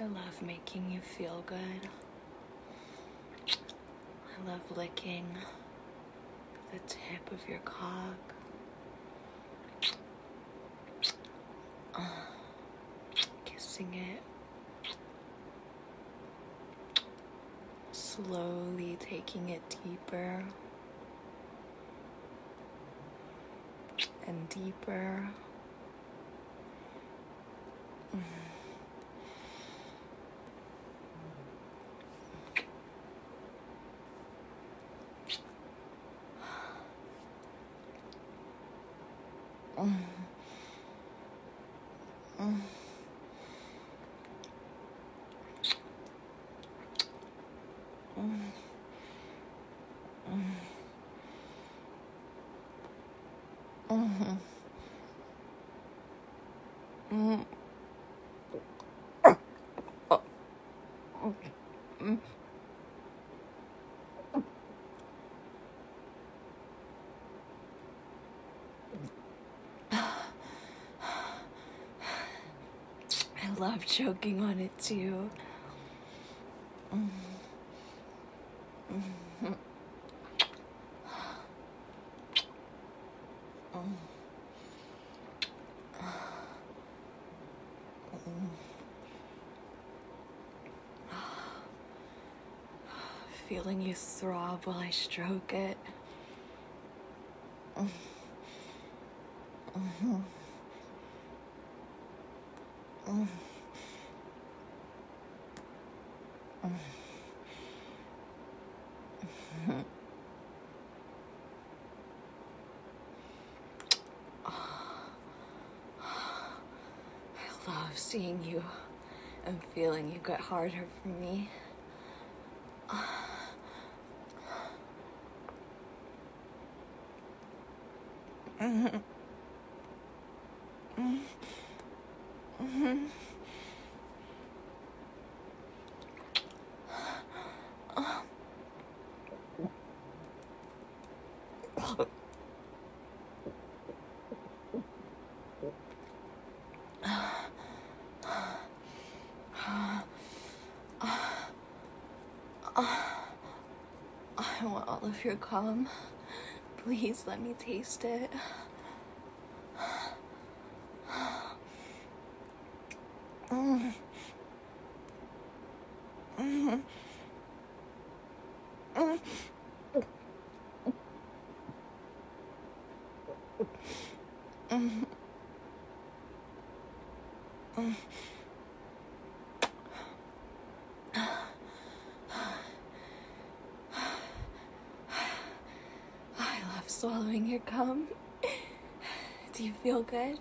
I love making you feel good. I love licking the tip of your cock. Uh, kissing it. Slowly taking it deeper and deeper. 嗯，嗯，嗯，嗯，嗯，嗯。Love choking on it too. Feeling you throb while I stroke it. I love seeing you and feeling you get harder for me. I want all of your cum. Please let me taste it. Mm. Mm. Mm. I love swallowing your cum. Do you feel good?